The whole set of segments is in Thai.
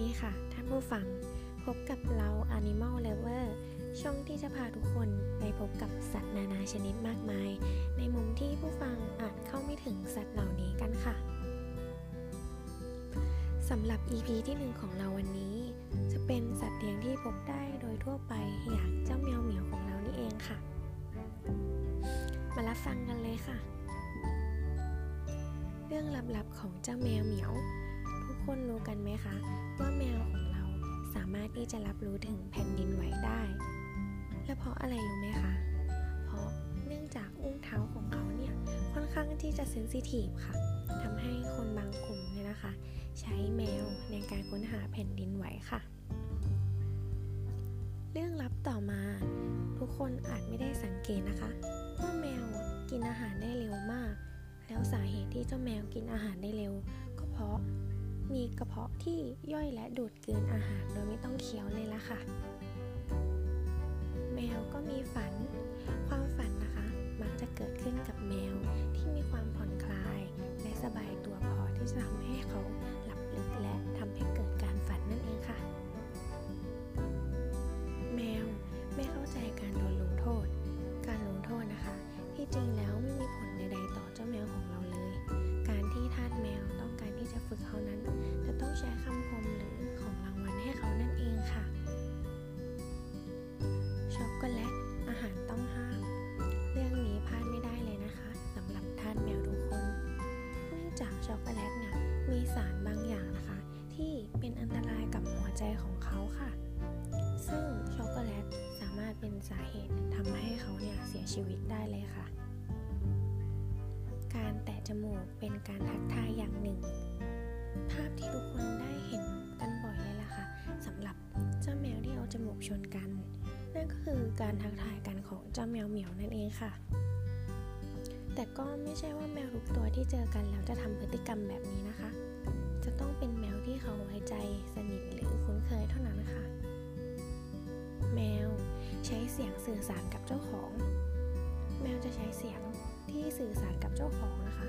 ดีค่ะ ท่านผู้ฟัง พบกับเรา Animal Lover ช่องที่จะพาทุกคนไปพบกับสัตว์นานาชนิดมากมาย ในมุมที่ผู้ฟังอาจเข้าไม่ถึงสัตว์เหล่านี้กันค่ะสำหรับ EP ที่หนึ่งของเราวันนี้ จะเป็นสัตว์เลี้ยงที่พบได้โดยทั่วไปอย่างเจ้าแมวเหมียวของเรานี่เองค่ะ มารับฟังกันเลยค่ะ เรื่องลับๆของเจ้าแมวเหมียว คนรู้กันไหมคะ ว่าแมวของเราสามารถที่จะรับรู้ถึงแผ่นดินไหวได้ และเพราะอะไรรู้ไหมคะ เพราะเนื่องจากอุ้งเท้าของเขาเนี่ยค่อนข้างที่จะเซนซิทีฟค่ะทำให้คนบางกลุ่มเนี่ยนะคะ ใช้แมวในการค้นหาแผ่นดินไหวค่ะ เรื่องลับต่อมา ทุกคนอาจไม่ได้สังเกตนะคะ ว่าแมวกินอาหารได้เร็วมาก แล้วสาเหตุที่เจ้าแมวกินอาหารได้เร็ว ก็เพราะ มีกระเพาะที่ย่อยและดูดกลืนอาหารโดยไม่ต้องเคี้ยวเลยละค่ะ แมวก็มีฝัน ความฝันนะคะ มักจะเกิดขึ้นกับแมวที่มีความผ่อนคลาย และสบายตัวพอที่จะทำให้เขา ใช้คำคมหรือของรางวัลให้เขานั่นเองค่ะ ช็อกโกแลต อาหารต้องห้าม เรื่องนี้พลาดไม่ได้เลยนะคะสำหรับท่าสแมวทุกคนเนื่องจากช็อกโกแลตเนี่ยมีสารบางอย่างนะคะ ที่เป็นอันตรายกับหัวใจของเขาค่ะ ซึ่งช็อกโกแลตสามารถเป็นสาเหตุทำให้เขาเนี่ยเสียชีวิตได้เลยค่ะ การแตะจมูกเป็นการทักทายอย่างหนึ่ง ภาพที่ทุกคนได้เห็นกันบ่อยเลยล่ะค่ะสำหรับเจ้าแมวที่เอาจมูกชนกัน นั่นก็คือการทักทายกันของเจ้าแมวเหมียวนั่นเองค่ะ แต่ก็ไม่ใช่ว่าแมวทุกตัวที่เจอกันแล้วจะทำพฤติกรรมแบบนี้นะคะ จะต้องเป็นแมวที่เขาไว้ใจสนิทหรือคุ้นเคยเท่านั้นค่ะแมวใช้เสียงสื่อสารกับเจ้าของ แมวจะใช้เสียงที่สื่อสารกับเจ้าของนะคะ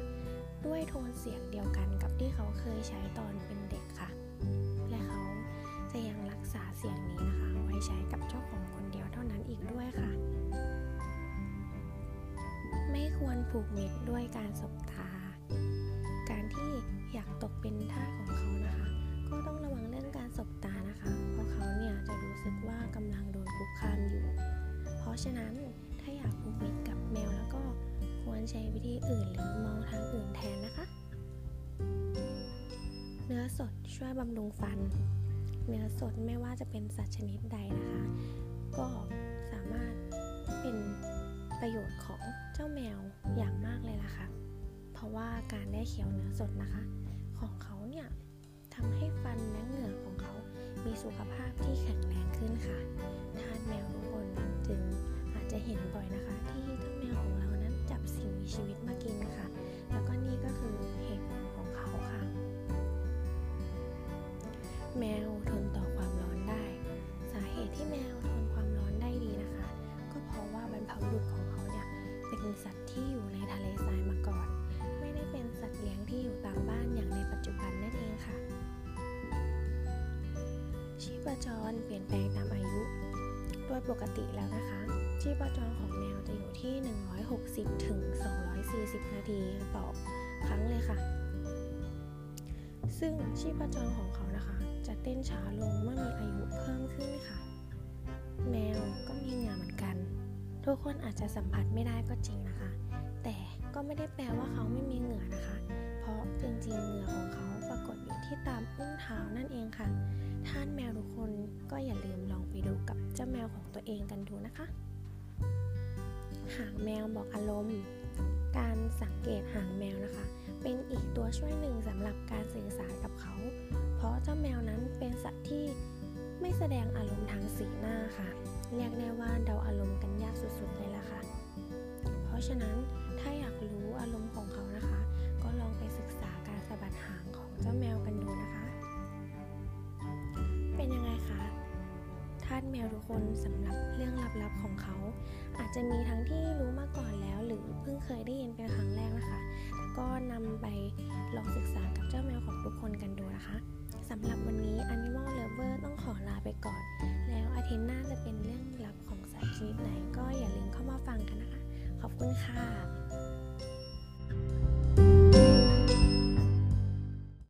ด้วยโทนเสียงเดียวกันกับที่เขาเคยใช้ตอนเป็นเด็กค่ะ และเขาจะยังรักษาเสียงนี้นะคะ ไว้ใช้กับเจ้าของคนเดียวเท่านั้นอีกด้วยค่ะ ไม่ควรผูกมิตรด้วยการสบตา การที่อยากตกเป็นท่าของเขานะคะ ก็ต้องระวังเรื่องการสบตานะคะ เพราะเขาเนี่ยจะรู้สึกว่ากำลังโดนคุกคามอยู่ เพราะฉะนั้น ใช้วิธีอื่นหรือมองทางอื่นแทนนะคะ เนื้อสดช่วยบำรุงฟัน เนื้อสดไม่ว่าจะเป็นสัตว์ชนิดใดนะคะ ก็สามารถเป็นประโยชน์ของเจ้าแมวอย่างมากเลยล่ะค่ะ เพราะว่าการได้เคี้ยวเนื้อสดนะคะ ของเขาเนี่ยทำให้ฟันและเหงือกของเขา มีสุขภาพที่แข็งแรงขึ้นค่ะ ทาสแมวทุกคนจึงอาจจะเห็นบ่อยนะคะที่ สิ่งมีชีวิตมากินค่ะ แล้วก็นี่ก็คือเหตุผลของเขาค่ะ แมวทนต่อความร้อนได้ สาเหตุที่แมวทนความร้อนได้ดีนะคะ ก็เพราะว่าบรรพบุรุษของเขาเนี่ยเป็นสัตว์ที่อยู่ในทะเลทรายมาก่อน ไม่ได้เป็นสัตว์เลี้ยงที่อยู่ตามบ้านอย่างในปัจจุบันนั่นเองค่ะ ชีพจรเปลี่ยนแปลงตามอายุ โดยปกติแล้วนะคะ ชีพจรของแมวจะอยู่ที่ 160ถึง240 นาทีต่อครั้งเลยค่ะ ซึ่งชีพจรของเขานะคะ จะเต้นช้าลงเมื่อมีอายุเพิ่มขึ้นค่ะ แมวก็มีเหงื่อเหมือนกัน ทุกคนอาจจะสัมผัสไม่ได้ก็จริงนะคะ แต่ก็ไม่ได้แปลว่าเขาไม่มีเหงื่อนะคะ เพราะจริงๆเหงื่อของเขาปรากฏอยู่ที่ตามอุ้งเท้านั่นเองค่ะท่านแมวทุกคนก็อย่าลืมลองไปดูกับเจ้าแมวของตัวเองกันดูนะคะ หางแมวบอกอารมณ์ การสังเกตหางแมวนะคะ เป็นอีกตัวช่วยหนึ่งสำหรับการสื่อสารกับเขา เพราะเจ้าแมวนั้นเป็นสัตว์ที่ไม่แสดงอารมณ์ทางสีหน้าค่ะ เรียกได้ว่าเดาอารมณ์กันยากสุดๆเลยล่ะค่ะ เพราะฉะนั้นถ้าอยากรู้อารมณ์ของเขานะคะ ก็ลองไปศึกษาการสะบัดหางของเจ้าแมวกันดูนะคะาสแมวทุกคนสำหรับเรื่องลับๆของเขา อาจจะมีทั้งที่รู้มาก่อนแล้ว หรือเพิ่งเคยได้ยินเป็นครั้งแรกนะคะแต่ก็นำไปลองศึกษากับเจ้าแมวของทุกคนกันดูนะคะสำหรับวันนี้ Animal Lover ต้องขอลาไปก่อน แล้วอาทิตย์หน้าจะเป็นเรื่องลับของสัตว์ชนิดไหน ก็อย่าลืมเข้ามาฟังกันนะคะ ขอบคุณค่ะ